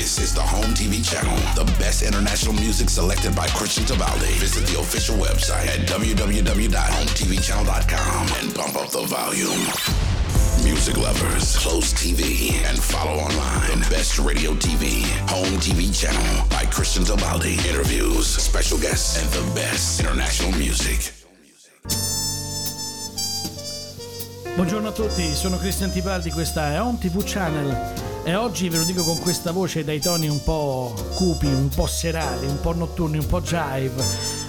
This is the Home TV channel, the best international music selected by Christian Tabaldi. Visit the official website at www.hometvchannel.com and bump up the volume. Music lovers, close TV and follow online. The best radio TV, Home TV channel by Christian Tabaldi. Interviews, special guests, and the best international music. Buongiorno a tutti, sono Cristian Tibaldi, questa è Home TV Channel e oggi ve lo dico con questa voce dai toni un po' cupi, un po' serali, un po' notturni, un po' jive.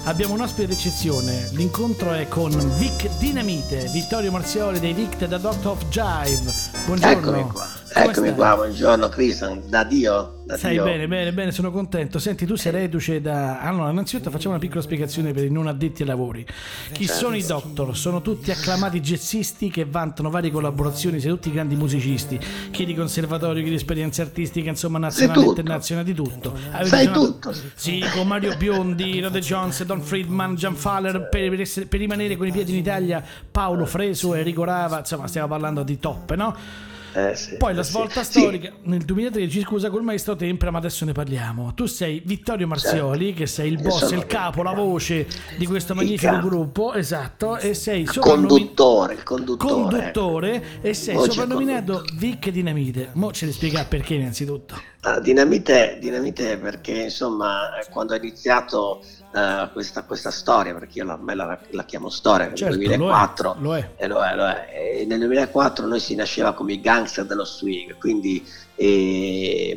Abbiamo un ospite d'eccezione, l'incontro è con Vic Dinamite, Vittorio Marzioli dei Vic da Doctor of Jive. Buongiorno. Eccomi qua. Eccomi stai? qua, buongiorno Cristian, da Dio. Da Stai Dio. bene, bene, bene, sono contento. Senti, tu sei reduce da... Allora, innanzitutto facciamo una piccola spiegazione per i non addetti ai lavori. Chi certo. sono i Doctor? Sono tutti acclamati jazzisti che vantano varie collaborazioni, sei tutti grandi musicisti, chi di conservatorio, chi di esperienze artistiche, insomma, nazionali e internazionali, di tutto. Avete Sai suonato... tutto. Sì, con Mario Biondi, Rode Jones, Don Friedman, Gian Faller, per, per, essere, per rimanere con i piedi in Italia, Paolo Fresu, Enrico Rava, insomma, stiamo parlando di top, no? Eh, sì, Poi la svolta sì. storica sì. nel 2013, scusa, col maestro Tempra, ma adesso ne parliamo. Tu sei Vittorio Marzioli, certo. che sei il boss, il capo, la voce di questo magnifico gruppo, esatto, e sei conduttore, il conduttore, conduttore e sei voce soprannominato. Vic Dinamite. Mo ce ne spiega perché innanzitutto. Ah, dinamite, dinamite perché insomma quando ho iniziato uh, questa, questa, storia, perché io la, la, la chiamo storia, nel certo, 2004 lo è, lo è. Lo è, lo è. Nel 2004 noi si nasceva come i gangster dello swing, quindi eh,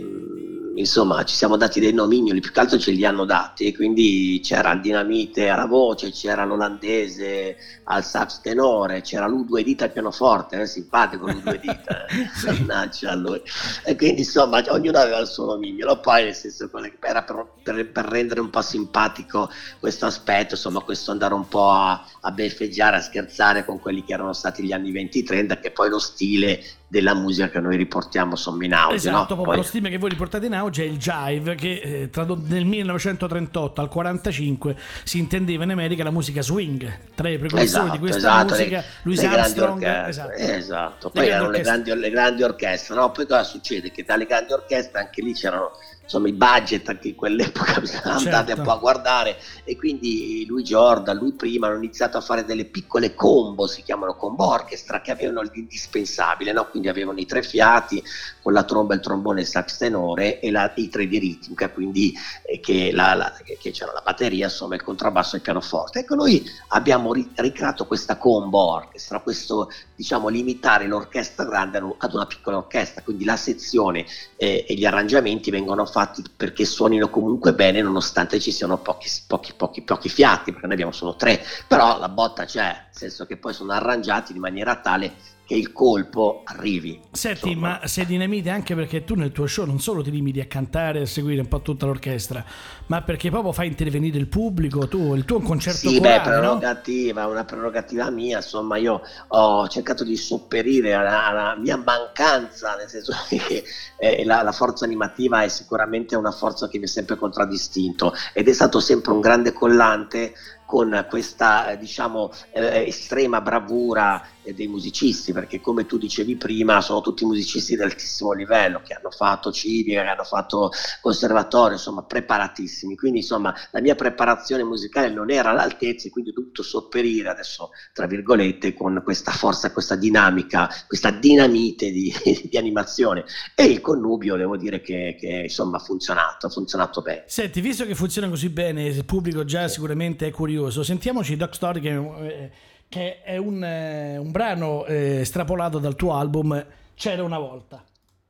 insomma ci siamo dati dei nomignoli, più che altro ce li hanno dati, quindi c'era il dinamite alla voce, c'era l'olandese al sax tenore, c'era lui due dita al pianoforte, è simpatico lui due dita, mannaggia a lui. E quindi insomma ognuno aveva il suo nomignolo, poi nel senso era per, per, per rendere un po' simpatico questo aspetto, insomma questo andare un po' a, a beffeggiare, a scherzare con quelli che erano stati gli anni 20-30, che poi lo stile della musica che noi riportiamo insomma in auge. Esatto, no? Poi... lo stile che voi riportate in auge è il jive che eh, tradotto nel 1938 al 45 si intendeva in America la musica swing, tra i precursori esatto, di questa esatto, musica, le, Louis le Armstrong, esatto. esatto. Poi erano le grandi, le grandi orchestre, no? Poi cosa succede? Che dalle grandi orchestre anche lì c'erano insomma i budget anche in quell'epoca bisogna certo. andare un po' a guardare e quindi lui Jordan, lui prima hanno iniziato a fare delle piccole combo, si chiamano combo orchestra che avevano l'indispensabile, no? quindi avevano i tre fiati con la tromba, il trombone, il sax tenore e la, i tre di ritmica, quindi eh, che, la, la, che, c'era la batteria, insomma il contrabbasso e il pianoforte. Ecco noi abbiamo ri- ricreato questa combo orchestra, questo diciamo limitare l'orchestra grande ad una piccola orchestra, quindi la sezione eh, e gli arrangiamenti vengono fatti perché suonino comunque bene nonostante ci siano pochi, pochi, pochi, pochi fiati, perché noi abbiamo solo tre, però la botta c'è, nel senso che poi sono arrangiati in maniera tale che il colpo arrivi. Senti, insomma. ma sei dinamite anche perché tu nel tuo show non solo ti limiti a cantare e a seguire un po' tutta l'orchestra, ma perché proprio fai intervenire il pubblico, tu, il tuo concerto sì, corale, beh, prerogativa, no? una prerogativa mia, insomma io ho cercato di sopperire alla, alla mia mancanza, nel senso che eh, la, la, forza animativa è sicuramente una forza che mi ha sempre contraddistinto ed è stato sempre un grande collante con questa diciamo eh, estrema bravura dei musicisti, perché come tu dicevi prima sono tutti musicisti di altissimo livello, che hanno fatto civica, che hanno fatto conservatorio, insomma preparatissimi, quindi insomma la mia preparazione musicale non era all'altezza e quindi ho dovuto sopperire adesso tra virgolette con questa forza, questa dinamica, questa dinamite di, di animazione e il connubio devo dire che, che insomma ha funzionato, ha funzionato bene. Senti, visto che funziona così bene, il pubblico già sicuramente è curioso, sentiamoci Doc Story che... Eh, che è un, eh, un brano eh, estrapolato dal tuo album C'era una volta.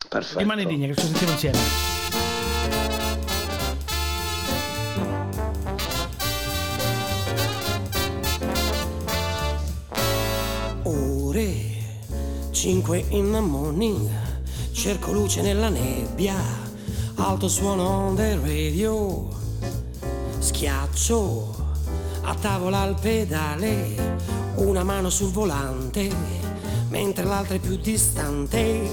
Perfetto. Rimane in linea, che ci sentiamo insieme. 5 in the morning, cerco luce nella nebbia, alto suono on the radio, schiaccio a tavola al pedale una mano sul volante, mentre l'altra è più distante.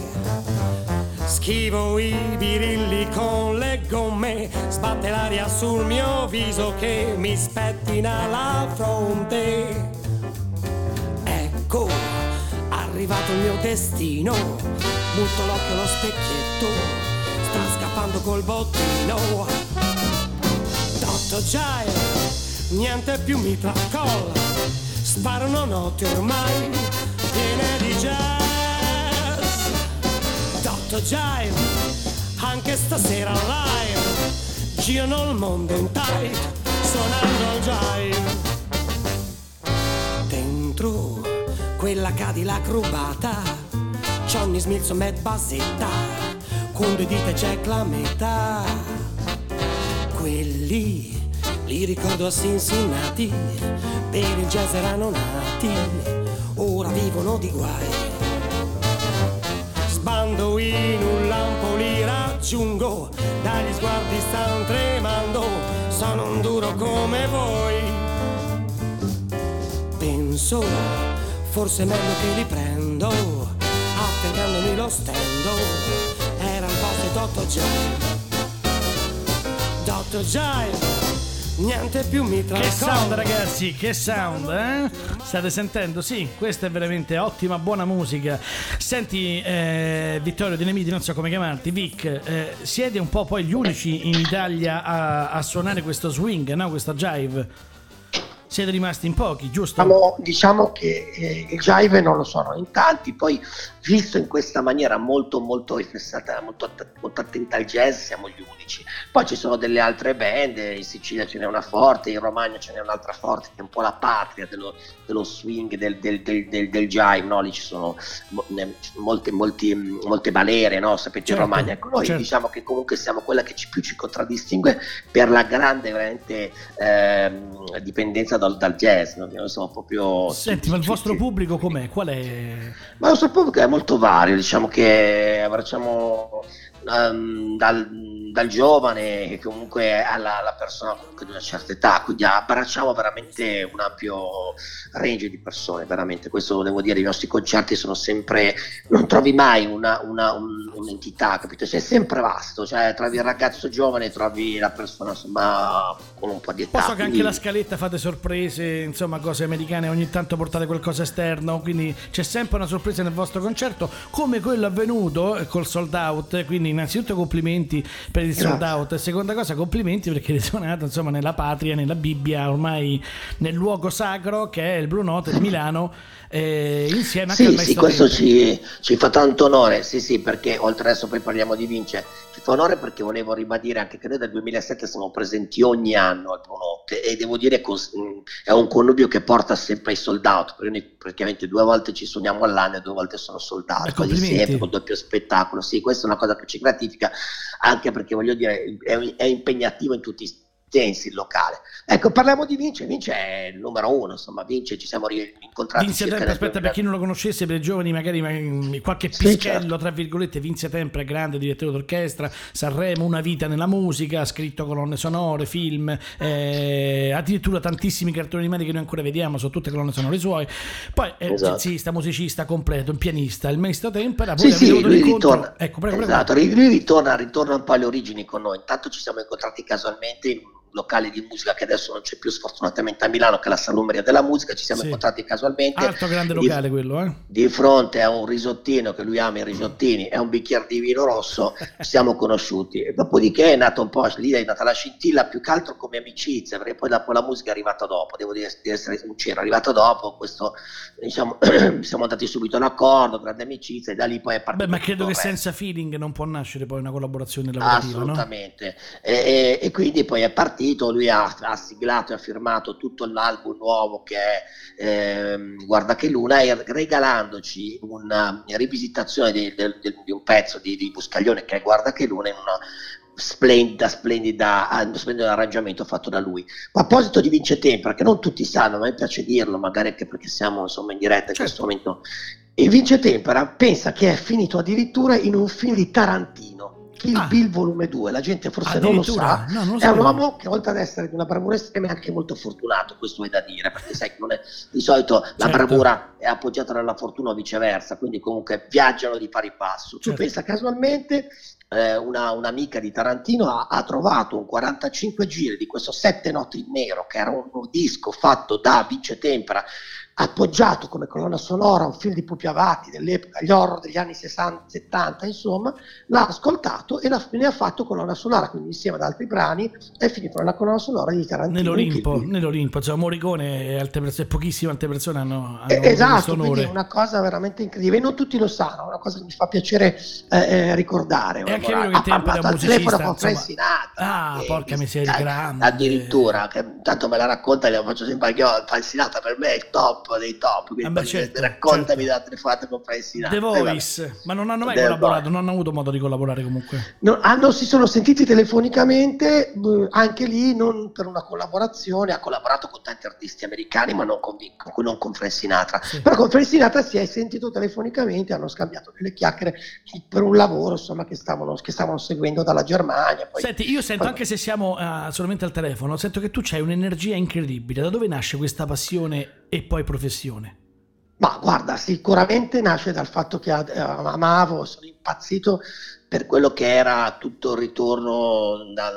Schivo i birilli con le gomme, sbatte l'aria sul mio viso che mi spettina la fronte. Ecco, arrivato il mio destino, butto l'occhio allo specchietto, sta scappando col bottino. Dottor Giant, niente più mi traccolla, sparano notti ormai piene di jazz. Dottor Giant, anche stasera live, girano il mondo in tight, suonando il jive. Quella Cadillac rubata, Johnny su Matt Basetta, con due dita c'è la metà. Quelli li ricordo a Cincinnati, per il jazz erano nati, ora vivono di guai. Sbando in un lampo li raggiungo, dagli sguardi stanno tremando, sono un duro come voi. Penso, forse è meglio che li prendo, affiancandomi lo stendo, era il boss di Dottor Jive. Dottor Jive, niente più mi traccolla. Che sound ragazzi, che sound, eh? State sentendo? Sì, questa è veramente ottima, buona musica. Senti, eh, Vittorio Di Nemiti, non so come chiamarti, Vic, eh, siete un po' poi gli unici in Italia a, a suonare questo swing, no? Questa jive. Siete rimasti in pochi, giusto? Diciamo, diciamo che eh, il jive non lo sono in tanti, poi visto in questa maniera molto molto effessata, molto, molto attenta al jazz, siamo gli unici. Poi ci sono delle altre band, in Sicilia ce n'è una forte, in Romagna ce n'è un'altra forte, che è un po' la patria dello, dello swing, del, del, del, del, del jive, no? lì ci sono molte, molti, molte balere, no? sapete certo, in Romagna. Ecco, noi certo. diciamo che comunque siamo quella che ci, più ci contraddistingue per la grande veramente eh, dipendenza dal, dal jazz, no? noi siamo proprio... Senti, ma il vostro pubblico com'è? Qual è? Ma il nostro pubblico è molto vario, diciamo che abbracciamo um, dal, dal, giovane che comunque alla, persona comunque di una certa età, quindi abbracciamo veramente un ampio range di persone, veramente, questo devo dire, i nostri concerti sono sempre, non trovi mai una, una, un, un'entità, capito? Sei sempre vasto, cioè trovi il ragazzo giovane, trovi la persona insomma con un po' di età. Posso che quindi... anche la scaletta fate sorprese, insomma cose americane, ogni tanto portate qualcosa esterno, quindi c'è sempre una sorpresa nel vostro concerto, come quello avvenuto col sold out, quindi innanzitutto complimenti per il sold out e seconda cosa complimenti perché risuonato insomma nella patria, nella Bibbia, ormai nel luogo sacro che è il Blue Note di Milano eh, insieme sì, anche al Sì, questo ci, ci, fa tanto onore, sì sì, perché oltre adesso poi parliamo di Vince, ci fa onore perché volevo ribadire anche che noi dal 2007 siamo presenti ogni anno al Note e devo dire che è un connubio che porta sempre ai sold out, perché noi praticamente due volte ci suoniamo all'anno e due volte sono sold out, quasi sempre con doppio spettacolo, sì, questa è una cosa che ci gratifica anche perché voglio dire è, è impegnativo in tutti i sensi il locale. Ecco, parliamo di Vince, Vince è il numero uno, insomma, Vince ci siamo incontrati. Vince Tempra, aspetta, 2000... per chi non lo conoscesse, per i giovani magari qualche pischello, sì, certo. tra virgolette, Vince Tempra, grande direttore d'orchestra, Sanremo, Una vita nella musica, ha scritto colonne sonore, film, eh, addirittura tantissimi cartoni animati che noi ancora vediamo, sono tutte colonne sonore suoi. Poi è esatto. jazzista, musicista completo, un pianista, il maestro Tempera, poi sì, sì, lui ritorna, ecco, prego, esatto, prego. lui ritorna, ritorna un po' alle origini con noi, intanto ci siamo incontrati casualmente in locale di musica che adesso non c'è più sfortunatamente a Milano, che è la Salumeria della Musica, ci siamo sì. incontrati casualmente. Altro grande locale di, quello, eh? Di fronte a un risottino, che lui ama i risottini, e un bicchiere di vino rosso, ci siamo conosciuti. E dopodiché è nato un po', lì è nata la scintilla, più che altro come amicizia, perché poi dopo la musica è arrivata dopo, devo dire di essere sincero, è arrivata dopo, questo, diciamo, siamo andati subito d'accordo, grande amicizia, e da lì poi è partito. Beh, ma credo che senza feeling non può nascere poi una collaborazione lavorativa, Assolutamente. No? E, e, e quindi poi è partito partito, lui ha, ha, siglato e ha firmato tutto l'album nuovo che è eh, Guarda che Luna e regalandoci una rivisitazione di, di, di un pezzo di, di, Buscaglione che è Guarda che Luna in una splendida, splendida, un splendido arrangiamento fatto da lui. A proposito di Vince Tempra, che non tutti sanno, ma mi piace dirlo, magari anche perché siamo insomma in diretta in certo. questo momento, e Vince Tempera pensa che è finito addirittura in un film di Tarantino Kill ah. Bill volume 2, la gente forse non lo sa, no, non lo è un uomo che oltre ad essere di una bravura estrema è anche molto fortunato, questo è da dire, perché sai che non è, di solito la certo. bravura è appoggiata dalla fortuna o viceversa, quindi comunque viaggiano di pari passo. Certo. Tu pensa casualmente eh, una, un'amica di Tarantino ha, ha, trovato un 45 giri di questo Sette notti in nero, che era un, un disco fatto da Vince Tempera appoggiato come colonna sonora un film di Pupi Avati dell'epoca, gli horror degli anni 60, 70, insomma, l'ha ascoltato e la, ne ha fatto colonna sonora, quindi insieme ad altri brani è finito nella colonna sonora di Tarantino. Nell'Olimpo, nell'Olimpo cioè Morricone e altre persone, pochissime altre persone hanno, hanno eh, Esatto, quindi è una cosa veramente incredibile, e non tutti lo sanno, è una cosa che mi fa piacere eh, eh ricordare. È anche vero che tempo da musicista, Frank Sinatra. Ah, porca miseria, grande. Addirittura, che tanto me la racconta, glielo faccio sempre anche io, Frank Sinatra per me è il top dei top, quindi ah, beh, certo, raccontami certo. le altre con Frank Sinatra. The Voice, ma non hanno mai The collaborato, Boy. non hanno avuto modo di collaborare comunque. No, hanno, si sono sentiti telefonicamente, anche lì non per una collaborazione, ha collaborato con tanti artisti americani, ma non con, non con Frank Sinatra. Sì. Però con Frank Sinatra si è sentito telefonicamente, hanno scambiato delle chiacchiere per un lavoro insomma, che, stavano, che stavano seguendo dalla Germania. Poi, Senti, io sento, poi... anche se siamo uh, solamente al telefono, sento che tu hai un'energia incredibile. Da dove nasce questa passione e poi professione? Ma guarda, sicuramente nasce dal fatto che uh, amavo, sono impazzito per quello che era tutto il ritorno, da,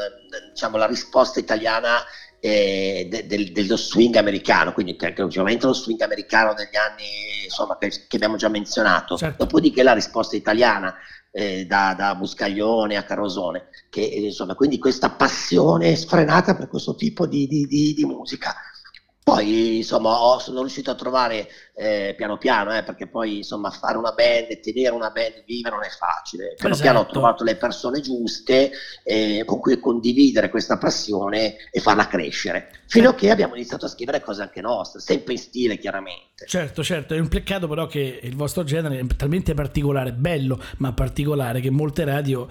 diciamo, la risposta italiana eh, de, de, dello swing americano, quindi che, che ovviamente lo swing americano degli anni insomma, che, che abbiamo già menzionato, certo. dopodiché la risposta italiana eh, da, da, Buscaglione a Carosone, che, insomma, quindi questa passione sfrenata per questo tipo di, di, di, di musica. Poi insomma ho, sono riuscito a trovare eh, piano piano, eh, perché poi insomma fare una band e tenere una band viva non è facile. Piano esatto. piano ho esatto. trovato le persone giuste eh, con cui condividere questa passione e farla crescere, fino a che abbiamo iniziato a scrivere cose anche nostre, sempre in stile chiaramente. Certo, certo, è un peccato però che il vostro genere è talmente particolare, bello ma particolare, che molte radio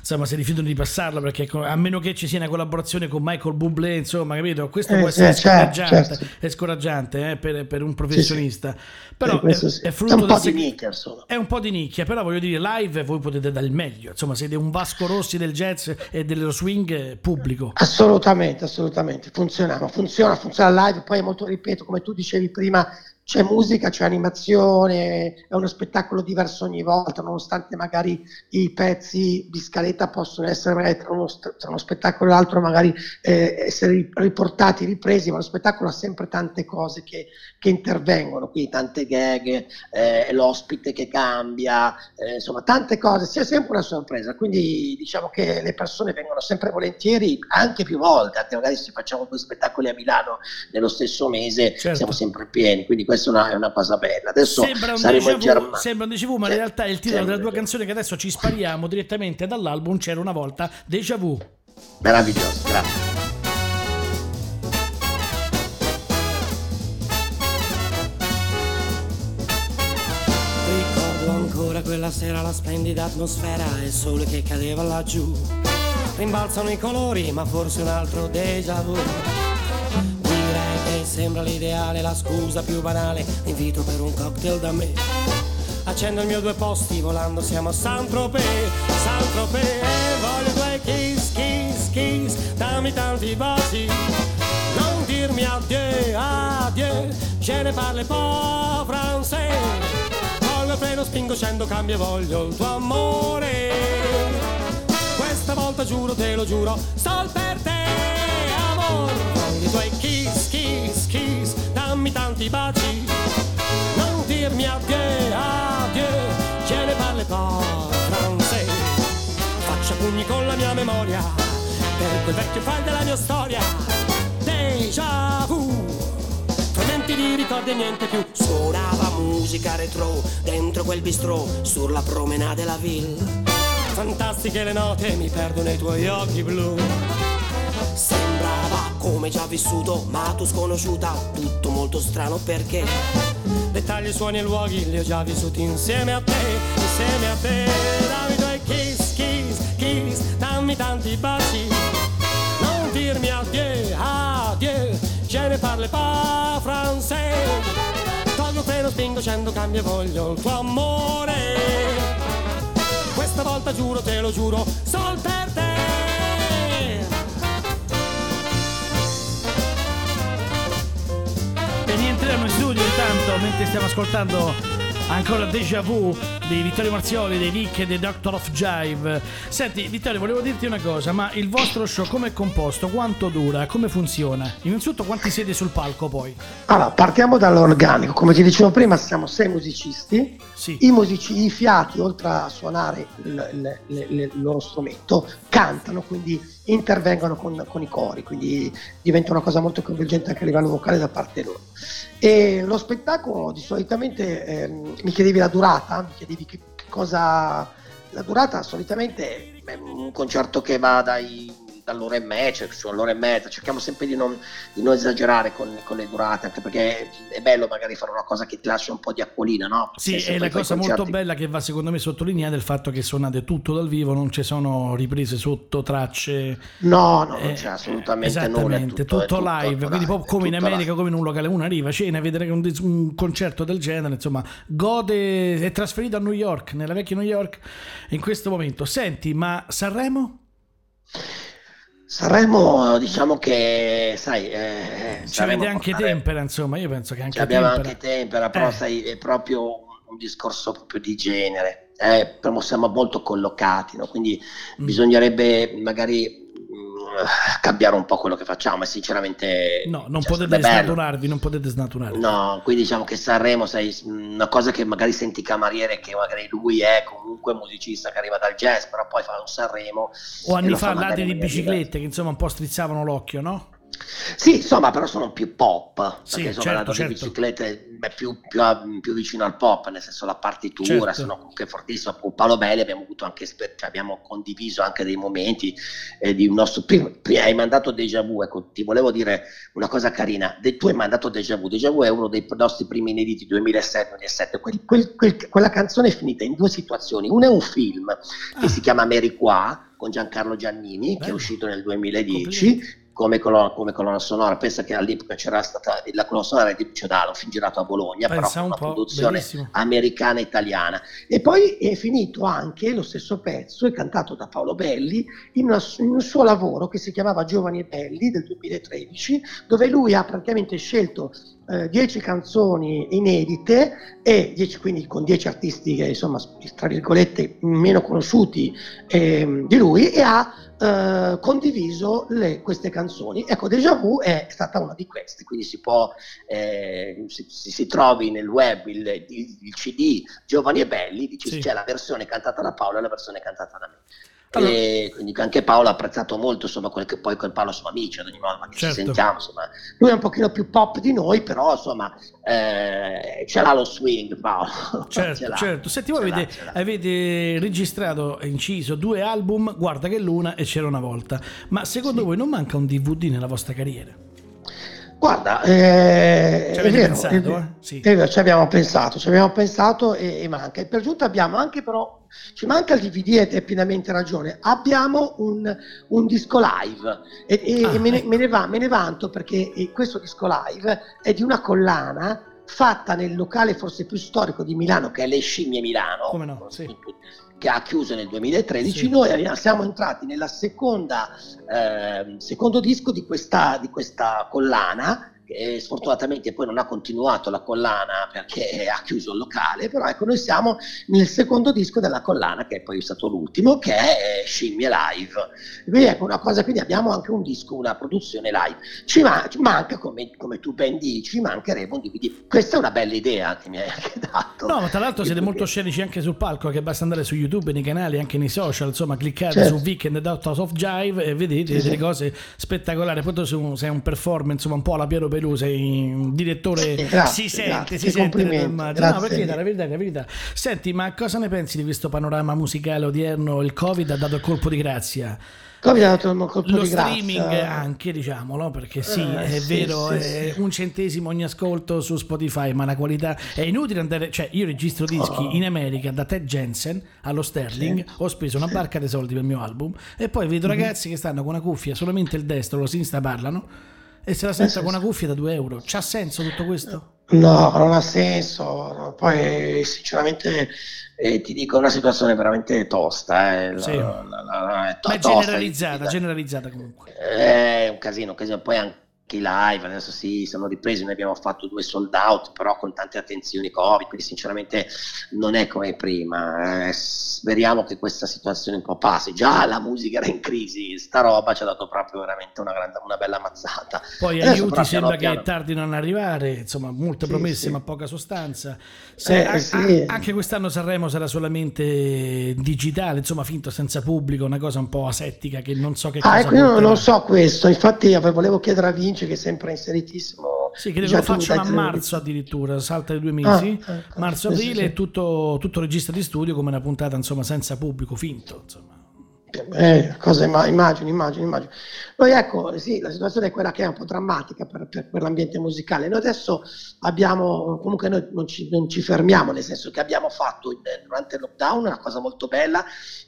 insomma si rifiutano di passarlo perché a meno che ci sia una collaborazione con Michael Bublé, insomma, capito? Questo può eh, essere certo. Certo è scoraggiante eh, per, per, un professionista. Sì, sì. Però è, sì. è, frutto è un po' di nicchia. È un po' di nicchia, però voglio dire, live voi potete dare il meglio. Insomma, siete un Vasco Rossi del jazz e dello swing pubblico. Assolutamente, assolutamente. Funziona, funziona, funziona live. Poi è molto, ripeto, come tu dicevi prima, c'è musica, c'è animazione, è uno spettacolo diverso ogni volta, nonostante magari i pezzi di scaletta possono essere tra uno, tra uno spettacolo e l'altro magari eh, essere riportati, ripresi, ma lo spettacolo ha sempre tante cose che, che intervengono, quindi tante gag, eh, l'ospite che cambia, eh, insomma tante cose, c'è sempre una sorpresa, quindi diciamo che le persone vengono sempre volentieri, anche più volte, anche magari se facciamo due spettacoli a Milano nello stesso mese, certo. siamo sempre pieni, quindi questa è una, è una cosa bella. Adesso sembra un saremo in Germania. Sembra un déjà vu, ma in realtà è il titolo della tua canzone che adesso ci spariamo direttamente dall'album C'era una volta, Déjà vu. Meraviglioso, grazie. Ricordo ancora quella sera la splendida atmosfera e il sole che cadeva laggiù. Rimbalzano i colori, ma forse un altro déjà vu sembra l'ideale, la scusa più banale. Invito per un cocktail da me. Accendo il mio due posti, volando siamo a Saint-Tropez, Saint-Tropez. Voglio due kiss, kiss, kiss, dammi tanti baci. Non dirmi addio, addio, je ne parle pas français. Colgo il freno, spingo, scendo, cambio, voglio il tuo amore. Questa volta giuro, te lo giuro, sol per te, amore i tuoi kiss, kiss, kiss, dammi tanti baci. Non dirmi addio, addio, ce ne parle pas français. Faccia pugni con la mia memoria, per quel vecchio file della mia storia. Déjà vu, tormenti di ricordi e niente più. Suonava musica retro, dentro quel bistrò, sulla promenade della ville. Fantastiche le note, mi perdo nei tuoi occhi blu. Come già vissuto, ma tu sconosciuta, tutto molto strano perché dettagli, suoni e luoghi li ho già vissuti insieme a te, insieme a te. Dammi tuoi kiss, kiss, kiss, dammi tanti baci. Non dirmi addio, addio, je ne parle pas français. Tolgo freno, spingo, scendo, cambio e voglio il tuo amore. Questa volta giuro, te lo giuro, sol per te. Mentre stiamo ascoltando ancora Deja Vu di Vittorio Marzioli, dei Vic e dei Doctor of Jive. Senti, Vittorio, volevo dirti una cosa, ma il vostro show come è composto? Quanto dura? Come funziona? Innanzitutto quanti siete sul palco poi? Allora, partiamo dall'organico. Come ti dicevo prima, siamo sei musicisti. Sì. I musici, i fiati, oltre a suonare il, il, il, il loro strumento, cantano, quindi intervengono con, con, i cori, quindi diventa una cosa molto coinvolgente anche a livello vocale da parte loro. E lo spettacolo di solitamente eh, mi chiedevi la durata, mi chiedevi che, cosa la durata solitamente è un concerto che va dai dall'ora e mezza, cioè all'ora e mezza, cerchiamo sempre di non, di non esagerare con, con, le durate, anche perché è bello magari fare una cosa che ti lascia un po' di acquolina, no? Sì, e la cosa molto bella che va secondo me sottolineata è il fatto che suonate tutto dal vivo, non ci sono riprese sotto, tracce. No, no, non c'è assolutamente eh, nulla. Tutto, tutto, live, tutto quindi live, come in America, live. come in un locale, uno arriva, cena, vedere un, un concerto del genere, insomma, gode, è trasferito a New York, nella vecchia New York, in questo momento. Senti, ma Sanremo? Sanremo diciamo che sai eh, ci avete anche portare... tempera insomma io penso che anche abbiamo tempera. anche tempera però eh. sai è proprio un discorso proprio di genere eh, siamo molto collocati no? quindi mm. bisognerebbe magari cambiare un po' quello che facciamo e sinceramente no non cioè, potete snaturarvi non potete snaturarvi no quindi diciamo che Sanremo sai una cosa che magari senti cameriere che magari lui è comunque musicista che arriva dal jazz però poi fa un Sanremo o anni fa lati di biciclette che insomma un po' strizzavano l'occhio no? Sì, insomma, però sono più pop, sì, perché insomma certo, certo. biciclette è più, più, più, vicino al pop, nel senso la partitura, certo. sono comunque fortissimo. Con Paolo Belli abbiamo avuto anche, cioè abbiamo condiviso anche dei momenti eh, di un nostro... Prima, prima, hai mandato Deja Vu, ecco, ti volevo dire una cosa carina, De, tu hai mandato Deja Vu, Deja Vu è uno dei nostri primi inediti 2006-2007, quel, quel, quel, quella canzone è finita in due situazioni, una è un film ah. che si chiama Mary Qua, con Giancarlo Giannini, Bello. che è uscito nel 2010, come colonna, come colonna, sonora. Pensa che all'epoca c'era stata la colonna sonora di Lucio Dalo, fin girato a Bologna, Pensa però una produzione bellissimo. americana e italiana. E poi è finito anche lo stesso pezzo, è cantato da Paolo Belli, in, una, in un suo lavoro che si chiamava Giovani e Belli del 2013, dove lui ha praticamente scelto 10 eh, canzoni inedite e 10, quindi con 10 artisti che insomma tra virgolette meno conosciuti eh, di lui e ha eh, condiviso le, queste canzoni. Ecco, Deja Vu è stata una di queste, quindi si può, eh, si, si, trovi nel web il, il, il, CD Giovani e Belli, dice, sì. c'è la versione cantata da Paolo e la versione cantata da me. Allora. E quindi anche Paolo ha apprezzato molto insomma quel che poi con Paolo sono amici ad ogni volta che certo. ci sentiamo insomma lui è un pochino più pop di noi però insomma eh, ce l'ha lo swing Paolo certo certo senti voi avete, avete, registrato e inciso due album guarda che l'una e c'era una volta ma secondo sì. voi non manca un DVD nella vostra carriera? Guarda, eh, ci avete vero, pensato? È, eh? sì. è vero, ci abbiamo pensato, ci abbiamo pensato e, e, manca. E per giunta abbiamo anche però, ci manca il DVD ed è pienamente ragione, abbiamo un, un disco live e, e, ah, me, ne, ecco. me, ne va, me ne vanto perché questo disco live è di una collana fatta nel locale forse più storico di Milano che è Le Scimmie Milano. Come no? Sì che ha chiuso nel 2013, sì. noi siamo entrati nella seconda eh, secondo disco di questa, di questa collana che sfortunatamente poi non ha continuato la collana perché ha chiuso il locale, però ecco noi siamo nel secondo disco della collana che è poi stato l'ultimo che è Scimmie Live. Quindi ecco una cosa, quindi abbiamo anche un disco, una produzione live. Ci, man- ci manca, come, come, tu ben dici, ci mancherebbe un DVD. Questa è una bella idea che mi hai anche dato. No, ma tra l'altro siete molto scenici anche sul palco, che basta andare su YouTube, nei canali, anche nei social, insomma cliccate certo. su Weekend Doctors of Jive e vedete sì, delle cose spettacolari. Poi tu sei un performance, insomma un po' alla Piero Pelù, sei un direttore, grazie, si sente, grazie, si sente No, perché la verità, la verità. Senti, ma cosa ne pensi di questo panorama musicale odierno? Il Covid ha dato il colpo di grazia. Covid ha dato il colpo Lo di streaming anche, diciamolo, perché sì, eh, è sì, vero, sì, è un centesimo ogni ascolto su Spotify, ma la qualità è inutile andare, cioè io registro dischi oh. in America da Ted Jensen allo Sterling, ho speso una barca di soldi per il mio album e poi vedo mm-hmm. ragazzi che stanno con una cuffia, solamente il destro, lo sinistra parlano e se la senta con una cuffia da 2 euro. C'ha senso tutto questo? No, non ha senso. Poi sinceramente eh, ti dico una situazione veramente tosta. Eh. Sì. La, la, la, è to- Ma è generalizzata, generalizzata comunque. È un casino, un casino. Poi anche che i live adesso sì, sono ripresi, noi abbiamo fatto due sold out, però con tante attenzioni Covid, quindi sinceramente non è come prima. Eh, speriamo che questa situazione un po' passi. Già la musica era in crisi, sta roba ci ha dato proprio veramente una, grande, una bella mazzata. Poi adesso aiuti sembra piano, che tardino ad arrivare, insomma, molte promesse sì, ma poca sostanza. Se, eh, a, sì. a, anche quest'anno Sanremo sarà solamente digitale, insomma, finto senza pubblico, una cosa un po' asettica che non so che ah, cosa. Ecco, io non so questo, infatti volevo chiedere a Vinci Vince che è sempre inseritissimo. Sì, credo che lo facciano a marzo addirittura, salta di due mesi. Ah, eh, Marzo-aprile sì, sì. è tutto, tutto regista di studio come una puntata insomma senza pubblico, finto. Insomma. Eh, cosa immagino, immagino, immagino. Noi ecco, sì, la situazione è quella che è un po' drammatica per, per, per l'ambiente musicale. Noi adesso abbiamo, comunque noi non ci, non ci fermiamo, nel senso che abbiamo fatto in, durante il lockdown una cosa molto bella,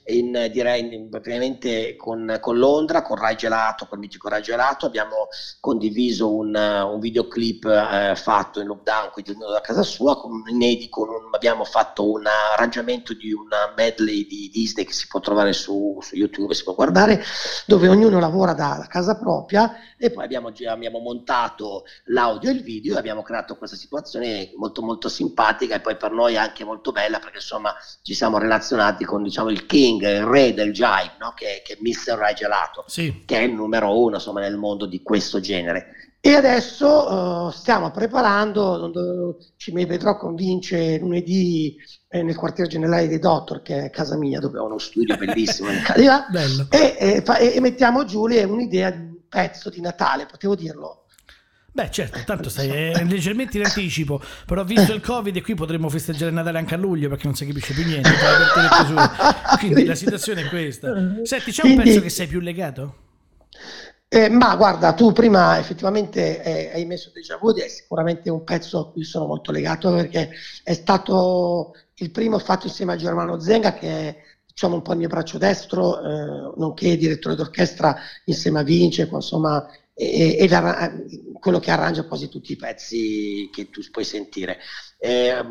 in, direi in, praticamente con, con, Londra, con Rai Gelato, con il mitico Rai Gelato, abbiamo condiviso un, un videoclip eh, fatto in lockdown, quindi ognuno da casa sua, con un inedito, un, abbiamo fatto un arrangiamento di una medley di Disney che si può trovare su, su YouTube, si può guardare, dove ognuno lavora da, casa propria e poi abbiamo, abbiamo, montato l'audio e il video e abbiamo creato questa situazione molto molto simpatica e poi per noi anche molto bella perché insomma ci siamo relazionati con diciamo il king, il re del jive, no? che, che, è Mr. Rai Gelato, sì. che è il numero uno insomma nel mondo di questo genere. E adesso uh, stiamo preparando, ci vedrò con Vince lunedì eh, nel quartiere generale dei Dottor, che è casa mia, dove ho uno studio bellissimo in Calera, e, e, e, e, mettiamo giù lì un'idea di un pezzo di Natale, potevo dirlo. Beh, certo, tanto stai eh, leggermente in anticipo, però visto il Covid e qui potremmo festeggiare Natale anche a luglio perché non si capisce più niente, quindi la situazione è questa. Senti, c'è un pezzo che sei più legato? Eh, ma guarda, tu prima effettivamente eh, hai messo Deja Vu, è sicuramente un pezzo a cui sono molto legato perché è stato il primo fatto insieme a Germano Zenga che è diciamo, un po' il mio braccio destro, eh, nonché direttore d'orchestra insieme a Vince, insomma, e, e la, quello che arrangia quasi tutti i pezzi che tu puoi sentire. Eh,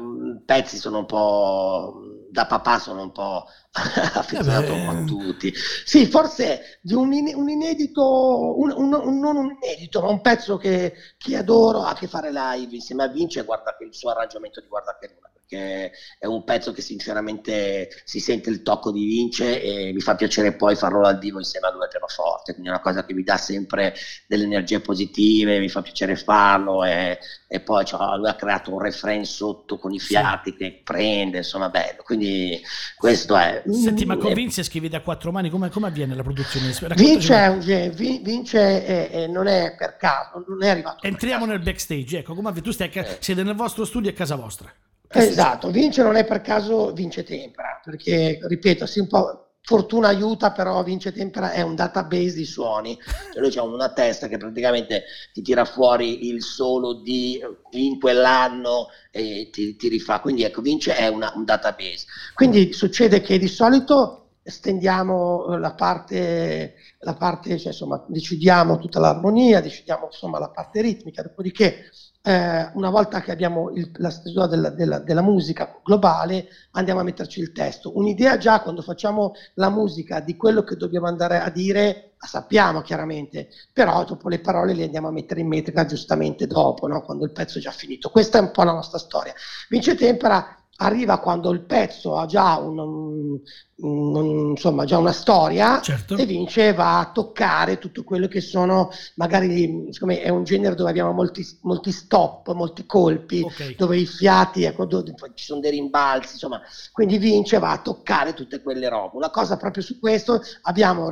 pezzi sono un po' da papà sono un po' affezionato eh a tutti. Sì, forse di un, in, un inedito, un, un, non un inedito, ma un pezzo che, che adoro a che fare live insieme a Vince, guarda che il suo arrangiamento di Guarda che Luna perché è un pezzo che sinceramente si sente il tocco di Vince e mi fa piacere poi farlo dal vivo insieme a due pianoforte, quindi è una cosa che mi dà sempre delle energie positive, mi fa piacere farlo e, e poi cioè, lui ha creato un refrain sotto con i fiati sì. che prende, insomma bello, quindi questo è... Senti, ma con Vince scrivi da quattro mani, come, come avviene la produzione? Vince, un, Vince è, è, non è per caso, non è arrivato. Entriamo nel backstage, ecco, come avviene? Tu stai, eh. siete nel vostro studio a casa vostra. Esatto, vince non è per caso vince tempera, perché ripeto, sì, un po' fortuna aiuta, però vince tempera è un database di suoni. Cioè noi abbiamo una testa che praticamente ti tira fuori il solo di in quell'anno e ti, ti rifà. Quindi ecco, vince è una, un database. Quindi succede che di solito stendiamo la parte, la parte cioè, insomma, decidiamo tutta l'armonia, decidiamo insomma la parte ritmica, dopodiché eh, una volta che abbiamo il, la stesura della, della, della, musica globale, andiamo a metterci il testo. Un'idea già quando facciamo la musica di quello che dobbiamo andare a dire, la sappiamo chiaramente, però dopo le parole le andiamo a mettere in metrica giustamente dopo, no? quando il pezzo è già finito. Questa è un po' la nostra storia. Vince Tempera arriva quando il pezzo ha già un, un, insomma, già una storia certo. e Vince va a toccare tutto quello che sono magari siccome è un genere dove abbiamo molti, molti stop, molti colpi, okay. dove i fiati, ecco, dove ci sono dei rimbalzi, insomma, quindi Vince va a toccare tutte quelle robe. Una cosa proprio su questo abbiamo,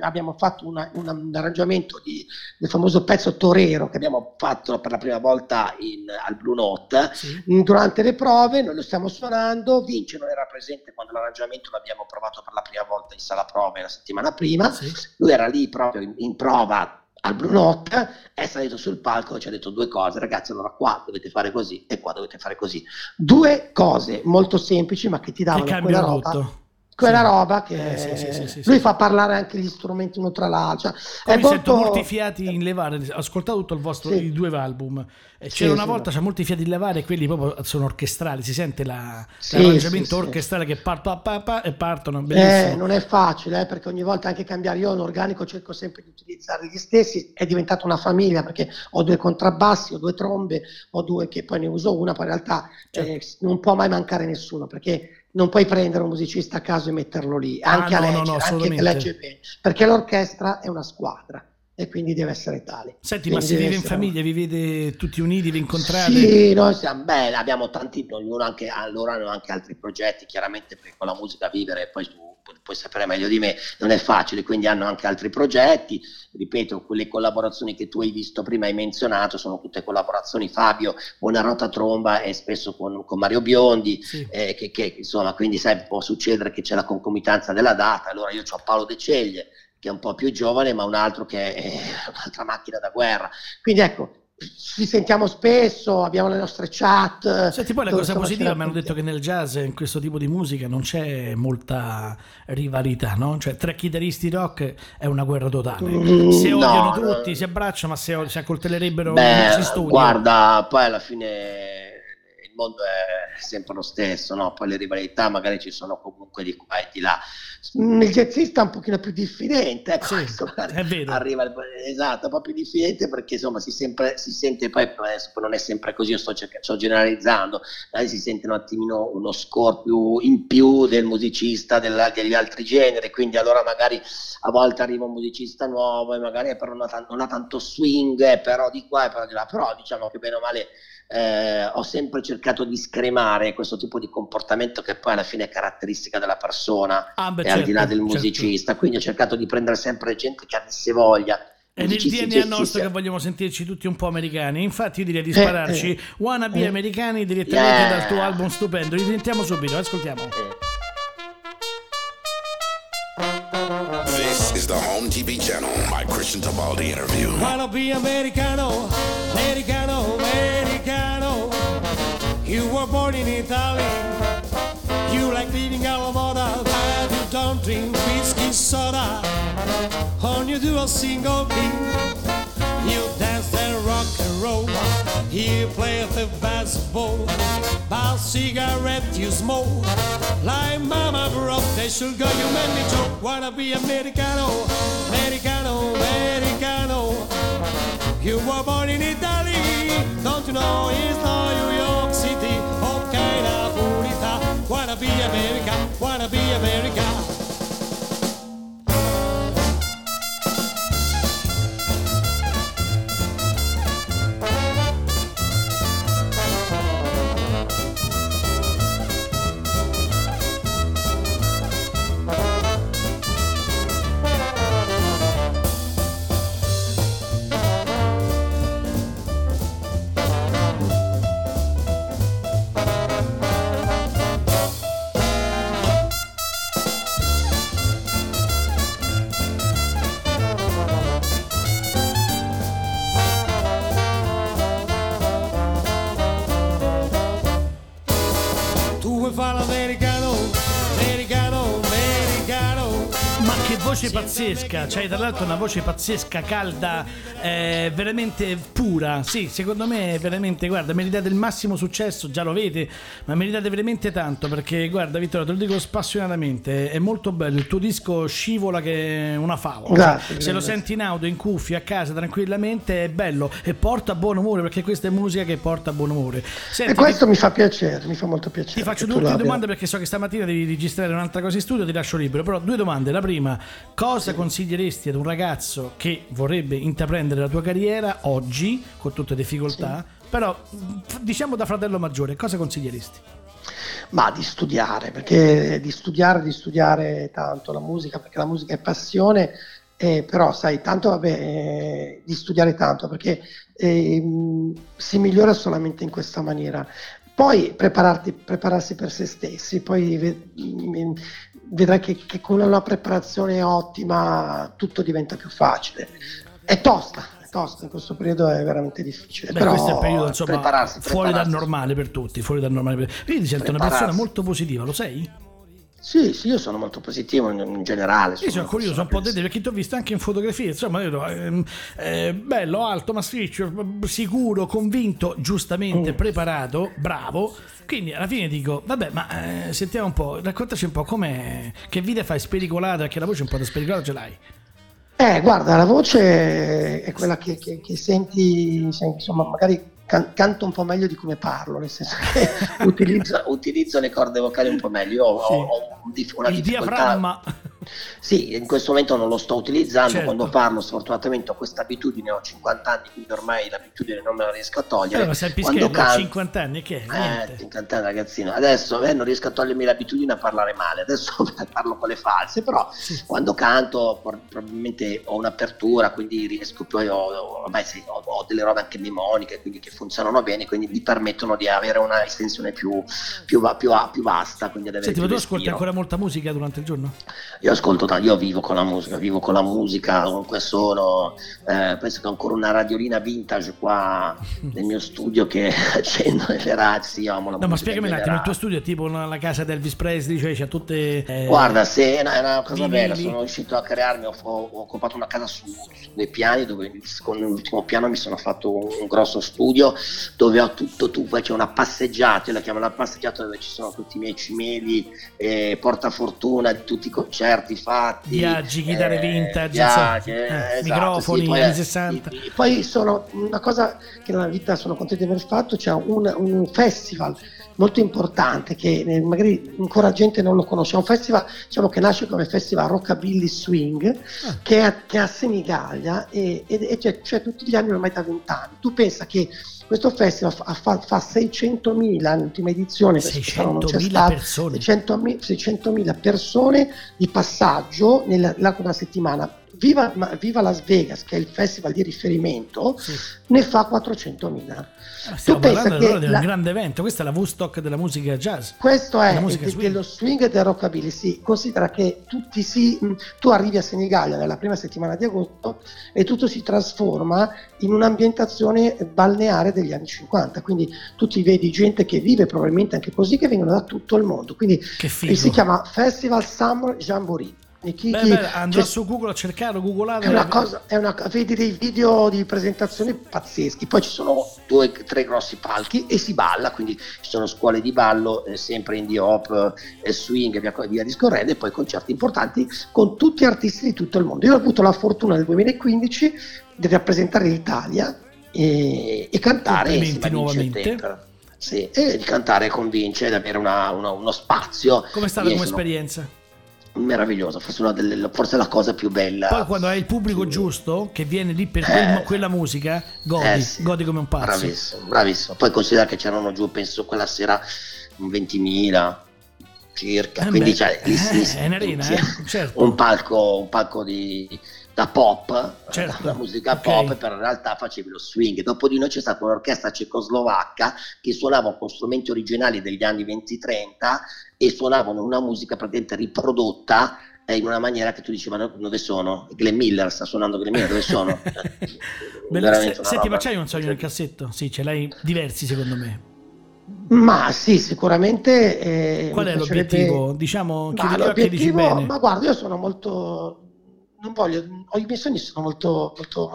abbiamo fatto una, una, un arrangiamento di, del famoso pezzo Torero che abbiamo fatto per la prima volta in, al Blue Note. Sì. Durante le prove noi lo stiamo suonando, Vince non era presente quando l'arrangiamento l'abbiamo provato per la prima volta in sala prove la settimana prima, sì. lui era lì proprio in, in prova al Blue Note, è salito sul palco e ci ha detto due cose, ragazzi, allora qua dovete fare così e qua dovete fare così. Due cose molto semplici ma che ti davano che quella roba. Quella sì. roba che eh, sì, sì, lui fa parlare anche gli strumenti uno tra l'altro. Cioè, mi molto... sento molti fiati in levare, ho ascoltato tutto il vostro, i due album. C'era una volta, c'è molti fiati in levare e quelli proprio sono orchestrali, si sente la, l'arrangiamento orchestrale che partono pa, pa, e partono. Eh, non è facile eh, perché ogni volta anche cambiare. Io un organico cerco sempre di utilizzare gli stessi, è diventata una famiglia perché ho due contrabbassi, ho due trombe, ho due che poi ne uso una, poi in realtà certo. eh, non può mai mancare nessuno perché non puoi prendere un musicista a caso e metterlo lì, ah, anche ah, a leggere, no, no, anche che legge bene, perché l'orchestra è una squadra e quindi deve essere tale. Senti, quindi ma si vive in famiglia, vi vede tutti uniti, vi incontrate? Sì, noi siamo, beh, abbiamo tanti, ognuno anche, loro hanno anche altri progetti, chiaramente perché con la musica vivere, poi tu puoi sapere meglio di me, non è facile, quindi hanno anche altri progetti, ripeto, quelle collaborazioni che tu hai visto prima, hai menzionato, sono tutte collaborazioni Fabio, Buonarrota Tromba e spesso con, con Mario Biondi, sì. eh, che, che, insomma, quindi sai, può succedere che c'è la concomitanza della data, allora io ho Paolo De Ceglie, che è un po' più giovane, ma un altro che è un'altra macchina da guerra. Quindi ecco, ci sentiamo spesso, abbiamo le nostre chat. Senti, poi la cosa positiva, mi hanno detto che nel jazz, in questo tipo di musica, non c'è molta rivalità, no? Cioè, tra chitarristi rock è una guerra totale. Mm, si odiano no, tutti, no. si abbracciano, ma si, si accoltellerebbero Beh, si studia. Guarda, poi alla fine mondo è sempre lo stesso, no? Poi le rivalità magari ci sono comunque di qua e di là il jazzista è un pochino più diffidente, ecco, sì, è vero. arriva esatto, un po' più diffidente perché insomma si, sempre, si sente, poi adesso non è sempre così, io sto, sto generalizzando, si sente un attimino uno score più in più del musicista della, degli altri generi, quindi allora magari a volte arriva un musicista nuovo e magari però non ha, non ha tanto swing, eh, però di qua e però di là, però diciamo che bene o male eh, ho sempre cercato di scremare questo tipo di comportamento che poi alla fine è caratteristica della persona ah, beh, e certo, al di là certo, del certo. musicista. Certo. Quindi ho cercato di prendere sempre gente che avesse voglia. È nel DNA nostro che vogliamo sentirci tutti un po' americani. Infatti, io direi di spararci eh, eh, wannabe eh. americani direttamente yeah. dal tuo album stupendo. Li sentiamo subito, ascoltiamo. Eh. This is the Home TV channel. My Christian Tabaldi interview. Wanna be Americano, Americano, You like living alla moda, but you don't drink whiskey soda. On you do a single beat. You dance and rock and roll. You play the basketball. By cigarette you smoke. Like mama broke the sugar you made me choke. Wanna be Americano, Americano, Americano. You were born in Italy. Don't you know it's be America, wanna be America. fala americano. Voce pazzesca, cioè tra l'altro una voce pazzesca, calda, eh, veramente pura. Sì, secondo me è veramente, guarda, meritate il massimo successo, già lo vede, ma meritate veramente tanto perché, guarda Vittorio, te lo dico spassionatamente, è molto bello, il tuo disco scivola che è una favola. Grazie, se lo senti in auto, in cuffia, a casa, tranquillamente, è bello e porta buon umore perché questa è musica che porta buon umore. Senti, e questo ti... mi fa piacere, mi fa molto piacere. Ti faccio due domande perché so che stamattina devi registrare un'altra cosa in studio, ti lascio libero, però due domande. La prima, Cosa consiglieresti ad un ragazzo che vorrebbe intraprendere la tua carriera oggi, con tutte le difficoltà, sì. però diciamo da fratello maggiore, cosa consiglieresti? Ma di studiare, perché di studiare, di studiare tanto la musica, perché la musica è passione, eh, però sai, tanto vabbè, eh, di studiare tanto, perché eh, si migliora solamente in questa maniera. Poi prepararsi per se stessi, poi vedrai che, che, con una preparazione ottima tutto diventa più facile. È tosta, è tosta, in questo periodo è veramente difficile. Beh, però questo è un periodo insomma, prepararsi, fuori prepararsi. dal normale per tutti, fuori dal normale per... Io ti sento una persona molto positiva, lo sei? Sì, sì, io sono molto positivo in, in generale. Io sono curioso un po' di te perché ti ho visto anche in fotografie, insomma, io, eh, eh, bello, alto, massiccio, sicuro, convinto, giustamente mm. preparato, bravo. Quindi alla fine dico, vabbè, ma eh, sentiamo un po', raccontaci un po' com'è, che vita fai spericolata, perché la voce un po' da spericolata ce l'hai. Eh, guarda, la voce è quella che, che, che senti, insomma, magari can- canto un po' meglio di come parlo, nel senso che utilizzo, utilizzo, le corde vocali un po' meglio. Io ho, sì. ho una Il difficoltà. diaframma. Sì, in questo momento non lo sto utilizzando, certo. quando parlo sfortunatamente ho questa abitudine, ho 50 anni, quindi ormai l'abitudine non me la riesco a togliere. ma sei quando canto, 50 anni che? Eh, 50 anni ragazzino, adesso eh, non riesco a togliermi l'abitudine a parlare male, adesso parlo con le false, però sì. quando canto probabilmente ho un'apertura, quindi riesco poi, ho, ormai sì, ho, ho, delle robe anche mnemoniche, quindi che funzionano bene, quindi mi permettono di avere una estensione più, più, più, più vasta. Quindi Senti, ma tu ascolti ancora molta musica durante il giorno? Io ascolto, io vivo con la musica, vivo con la musica, comunque sono, eh, penso che ho ancora una radiolina vintage qua nel mio studio che accendo le razzi, io amo la no, ma spiegami un attimo, il tuo studio è tipo la casa di Elvis Presley, cioè c'è tutte... Eh, Guarda, se è una, è una cosa bella, sono riuscito a crearmi, ho, ho occupato una casa su, su, due piani dove con l'ultimo piano mi sono fatto un, un grosso studio dove ho tutto, tu, poi c'è una passeggiata, io la chiamo la passeggiata dove ci sono tutti i miei cimeli, eh, portafortuna di tutti i concerti fatti. Viaggi, chitarre eh, vintage, viaggi, eh, esatto, microfoni, sì, anni 60. Poi, poi sono una cosa che nella vita sono contento di aver fatto, c'è un, un festival molto importante che eh, magari ancora gente non lo conosce, è un festival diciamo, che nasce come festival Rockabilly Swing ah. che, è, che, è, a Senigallia e, e, e c'è, c'è, tutti gli anni ormai da vent'anni. Tu pensa che questo festival fa, fa, fa 600.000 l'ultima edizione 600.000 persone. 600.000, 600.000 persone di passaggio nell'arco di una settimana Viva, Viva, Las Vegas, che è il festival di riferimento, sì. ne fa 400.000. Stiamo tu parlando allora di un la... grande evento, questa è la Woodstock della musica jazz. Questo è de, swing. dello swing e del rockabilly, sì. Considera che tutti si, tu arrivi a Senigallia nella prima settimana di agosto e tutto si trasforma in un'ambientazione balneare degli anni 50, quindi tu ti vedi gente che vive probabilmente anche così, che vengono da tutto il mondo. Quindi si chiama Festival Summer Jamboree. Beh, beh, andrò cioè, su Google a cercare, googolare. È una cosa, è una, vedi dei video di presentazione pazzeschi. Poi ci sono due, tre grossi palchi e si balla, quindi ci sono scuole di ballo, eh, sempre indie hop, eh, swing e via, via discorrendo, e poi concerti importanti con tutti artisti di tutto il mondo. Io ho avuto la fortuna nel 2015 di rappresentare l'Italia e, e cantare insieme a nuovamente. Sì, e di cantare con Vince ed avere una, una, uno spazio. Come è stata come sono... esperienza? Meravigliosa, forse, una delle, forse la cosa più bella. Poi quando hai il pubblico giusto che viene lì per eh, quella musica, godi, eh sì, godi come un pazzo. Bravissimo, bravissimo. Poi considera che c'erano giù, penso, quella sera un 20.000 circa, eh quindi beh, cioè, lì, lì, è un'arena, eh, certo. un, palco, un palco di, da pop, certo. la musica okay. pop, però in realtà facevi lo swing. Dopo di noi c'è stata un'orchestra cecoslovacca che suonava con strumenti originali degli anni 20-30 e suonavano una musica praticamente riprodotta eh, in una maniera che tu dici ma dove sono? Glenn Miller sta suonando Glenn Miller dove sono? Beh, se, senti ma c'hai un sogno nel cassetto? Sì ce l'hai diversi secondo me ma sì, sicuramente. Eh, Qual è l'obiettivo? Diciamo, dici bene. Ma guarda, io sono molto. Non voglio, i miei sogni sono molto, molto,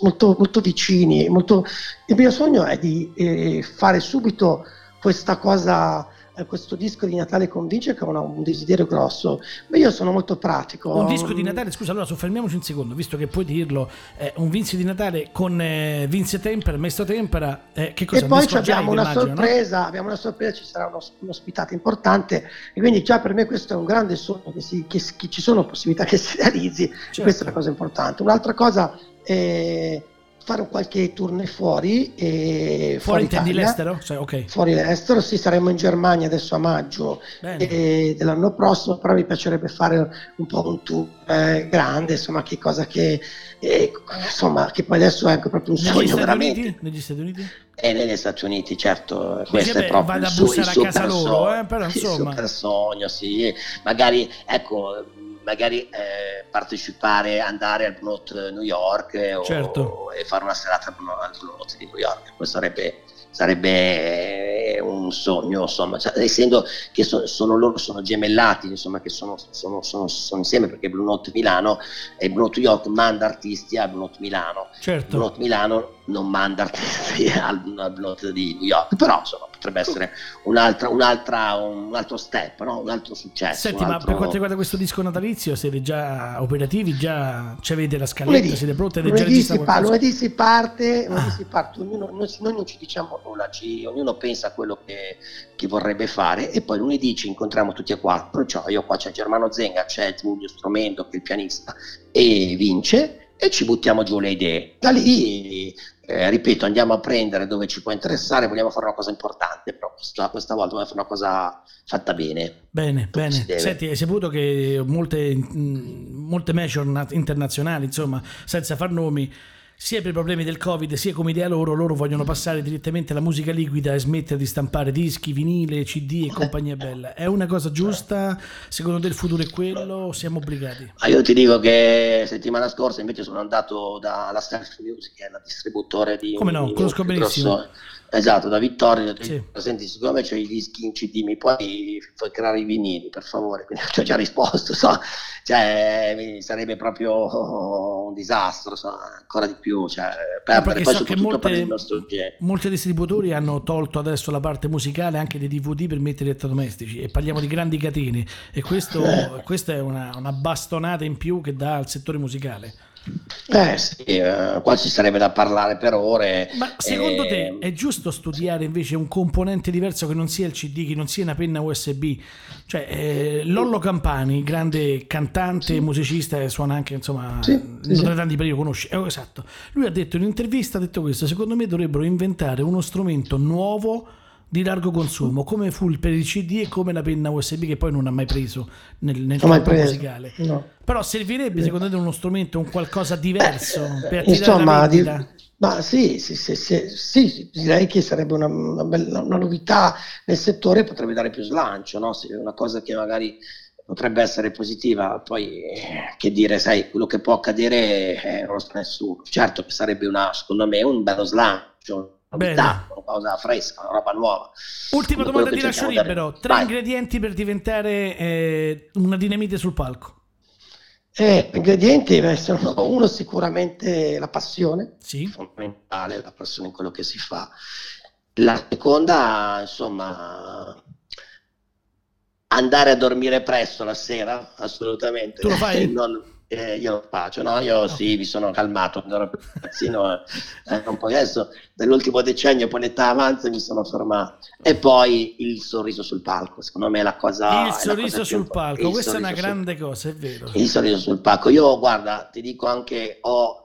molto, molto, vicini. Il mio sogno è di eh, fare subito questa cosa eh, questo disco di Natale con Vince che è un desiderio grosso, ma io sono molto pratico. Un disco di Natale, scusa, allora soffermiamoci un secondo, visto che puoi dirlo, eh, un Vince di Natale con eh, Vince Tempera, Maestro Tempera, eh, che cosa? E poi abbiamo una immagino, sorpresa, no? abbiamo una sorpresa, ci sarà uno, un'ospitata importante e quindi già per me questo è un grande sogno che, si, che, che ci sono possibilità che si realizzi, certo. questa è la cosa importante. Un'altra cosa... è fare qualche tournée fuori. E fuori, fuori intendi l'estero? Cioè, okay. Fuori l'estero, sì, saremo in Germania adesso a maggio dell'anno prossimo, però mi piacerebbe fare un po' un tour eh, grande, insomma, che cosa che, eh, insomma, che poi adesso è proprio un negli sogno Stati veramente. Uniti? Negli Stati Uniti? E negli Stati Uniti, certo, questo è proprio il, su, il super loro, eh, però, il super sogno, sì. Magari, ecco, magari eh, partecipare, andare al Blue New York eh, certo. o, e fare una serata al Blue Note di New York. Questo sarebbe, sarebbe un, un sogno, insomma, cioè, essendo che so, sono loro, sono gemellati, insomma, che sono, sono, sono, sono, insieme perché Blue Note Milano e Blue Note York manda artisti a Blue Note Milano. Certo. Blue Note Milano non manda artisti al, al Blue Note di New York, però insomma potrebbe essere un'altra, un'altra, un altro step, no? un altro successo. Senti, altro... ma per quanto riguarda questo disco natalizio, siete già operativi? Già avete la scaletta? Lunedì, siete pronti? Lunedì, si, pa- lunedì si parte, lunedì si parte ognuno, noi, noi, non ci diciamo nulla, ci, ognuno pensa a quello che, che, vorrebbe fare e poi lunedì ci incontriamo tutti e quattro, cioè io qua c'è Germano Zenga, c'è Giulio Stromento che è il pianista e vince e ci buttiamo giù le idee. Da lì eh, ripeto, andiamo a prendere dove ci può interessare, vogliamo fare una cosa importante, però questa, questa volta vogliamo fare una cosa fatta bene. Bene, bene. Senti, hai saputo che molte, molte major internazionali, insomma, senza far nomi, sia per i problemi del Covid, sia come idea loro, loro vogliono passare direttamente alla musica liquida e smettere di stampare dischi, vinile, CD e compagnia bella. È una cosa giusta? Secondo te il futuro è quello? Siamo obbligati? Ah, io ti dico che settimana scorsa invece sono andato dalla Self Music, che è la distributore di... Come no, conosco benissimo. Grosso, Esatto, da Vittorio, sì. senti, siccome c'è i dischi in CD, mi puoi creare i vinili, per favore? Quindi ci ho già risposto, so. cioè, sarebbe proprio un disastro, so. ancora di più, cioè, perdere, poi so che molte, molti distributori hanno tolto adesso la parte musicale anche dei DVD per mettere elettrodomestici e parliamo di grandi catene e questo, questa è una, una bastonata in più che dà al settore musicale. Eh sì, eh, qua ci sarebbe da parlare per ore. Ma secondo eh... te è giusto studiare invece un componente diverso che non sia il CD, che non sia una penna USB? Cioè, eh, Lollo Campani, grande cantante, sì. musicista, suona anche, insomma, sì, sì, non tanti per io conosci. Eh, esatto. Lui ha detto in un'intervista, ha detto questo, secondo me dovrebbero inventare uno strumento nuovo di largo consumo, come fu per il CD e come la penna USB che poi non ha mai preso nel, nel campo musicale. No. Però servirebbe secondo te uno strumento, un qualcosa diverso eh, per Insomma, di, ma sì, sì, sì, sì, sì, direi che sarebbe una, una, bella, una novità nel settore, potrebbe dare più slancio, no? una cosa che magari potrebbe essere positiva, poi eh, che dire, sai, quello che può accadere eh, non lo sa nessuno. Certo che sarebbe una, secondo me un bello slancio, novità, una cosa fresca, una roba nuova. Ultima domanda ti lascio libero, tre Vai. ingredienti per diventare eh, una dinamite sul palco. Eh, ingredienti sono uno sicuramente la passione, sì. fondamentale, la passione in quello che si fa. La seconda, insomma, andare a dormire presto la sera, assolutamente. Tu lo fai? non, eh, io lo faccio, no? Io okay. sì, mi sono calmato quando ero ragazzino, eh, un po' adesso, nell'ultimo decennio, poi l'età avanza mi sono fermato. E poi il sorriso sul palco, secondo me è la cosa... Il sorriso cosa sul palco, questa è una grande sul... cosa, è vero. Il sorriso sul palco. Io, guarda, ti dico anche, ho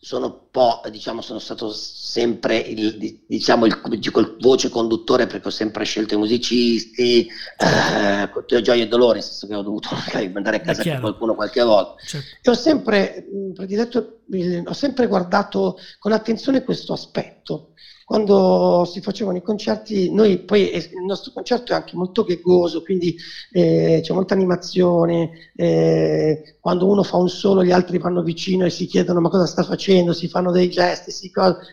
sono po', diciamo, sono stato sempre il, diciamo, il, il voce conduttore perché ho sempre scelto i musicisti, eh, con gioia e dolore, nel senso che ho dovuto magari mandare a casa qualcuno qualche volta. Certo. E ho sempre, prediletto, ho sempre guardato con attenzione questo aspetto, quando si facevano i concerti, noi poi il nostro concerto è anche molto ghegoso, quindi eh, c'è molta animazione, eh, quando uno fa un solo gli altri vanno vicino e si chiedono ma cosa sta facendo, si fanno dei gesti, si,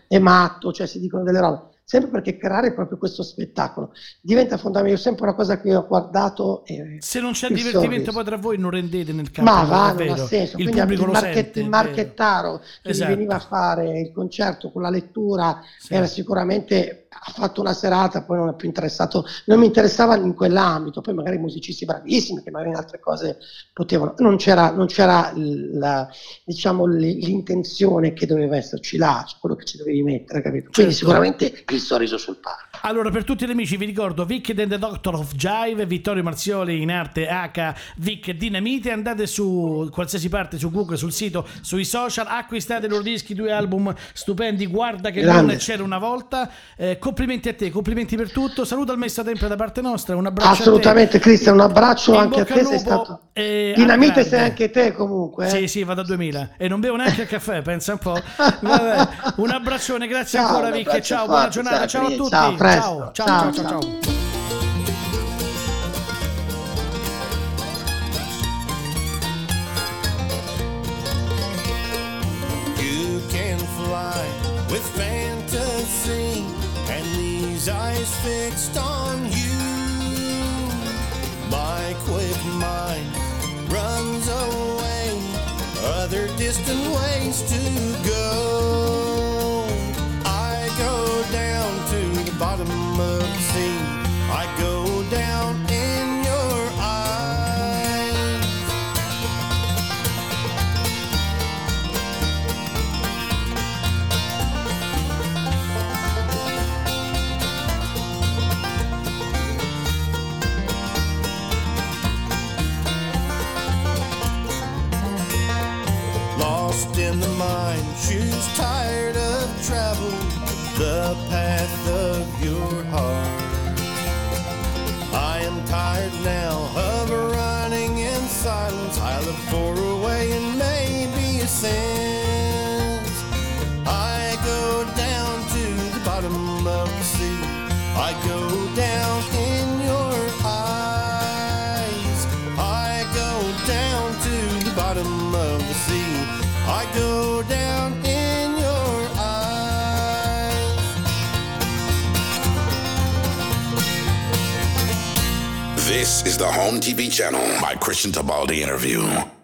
è matto, cioè si dicono delle robe sempre perché creare proprio questo spettacolo diventa fondamentale. Sempre una cosa che ho guardato. Eh, Se non c'è divertimento poi tra voi non rendete nel campo. Ma va, non ha senso. Il Quindi il, market, sente, il marchettaro che esatto. veniva a fare il concerto con la lettura sì. era sicuramente ha fatto una serata, poi non è più interessato, non mi interessava in quell'ambito, poi magari musicisti bravissimi che magari in altre cose potevano, non c'era, non c'era la, diciamo, l'intenzione che doveva esserci là, cioè quello che ci dovevi mettere, capito? Quindi certo. sicuramente il sorriso sul palco. Allora, per tutti gli amici vi ricordo Vic and the Doctor of Jive, Vittorio Marzioli in arte H, Vic Dinamite, andate su qualsiasi parte, su Google, sul sito, sui social, acquistate i loro dischi, due album stupendi, guarda che Grande. non c'era una volta. Eh, complimenti a te, complimenti per tutto. Saluto al Messa Sempre da parte nostra. Un abbraccio. Assolutamente, Cristian. Un abbraccio in anche a te. Sei stato... Eh, Dinamite sei anche te, comunque. Eh? Sì, sì, vado a 2000 e non bevo neanche il caffè. Pensa un po'. Vabbè, un abbraccione, grazie ciao, ancora, Vic. Ciao, buona giornata. Ciao, ciao a tutti. Ciao, ciao, ciao, ciao. ciao. ciao. with these eyes fixed on you. My quick mind runs away, other distant ways to go. the Home TV channel by Christian Tabaldi Interview.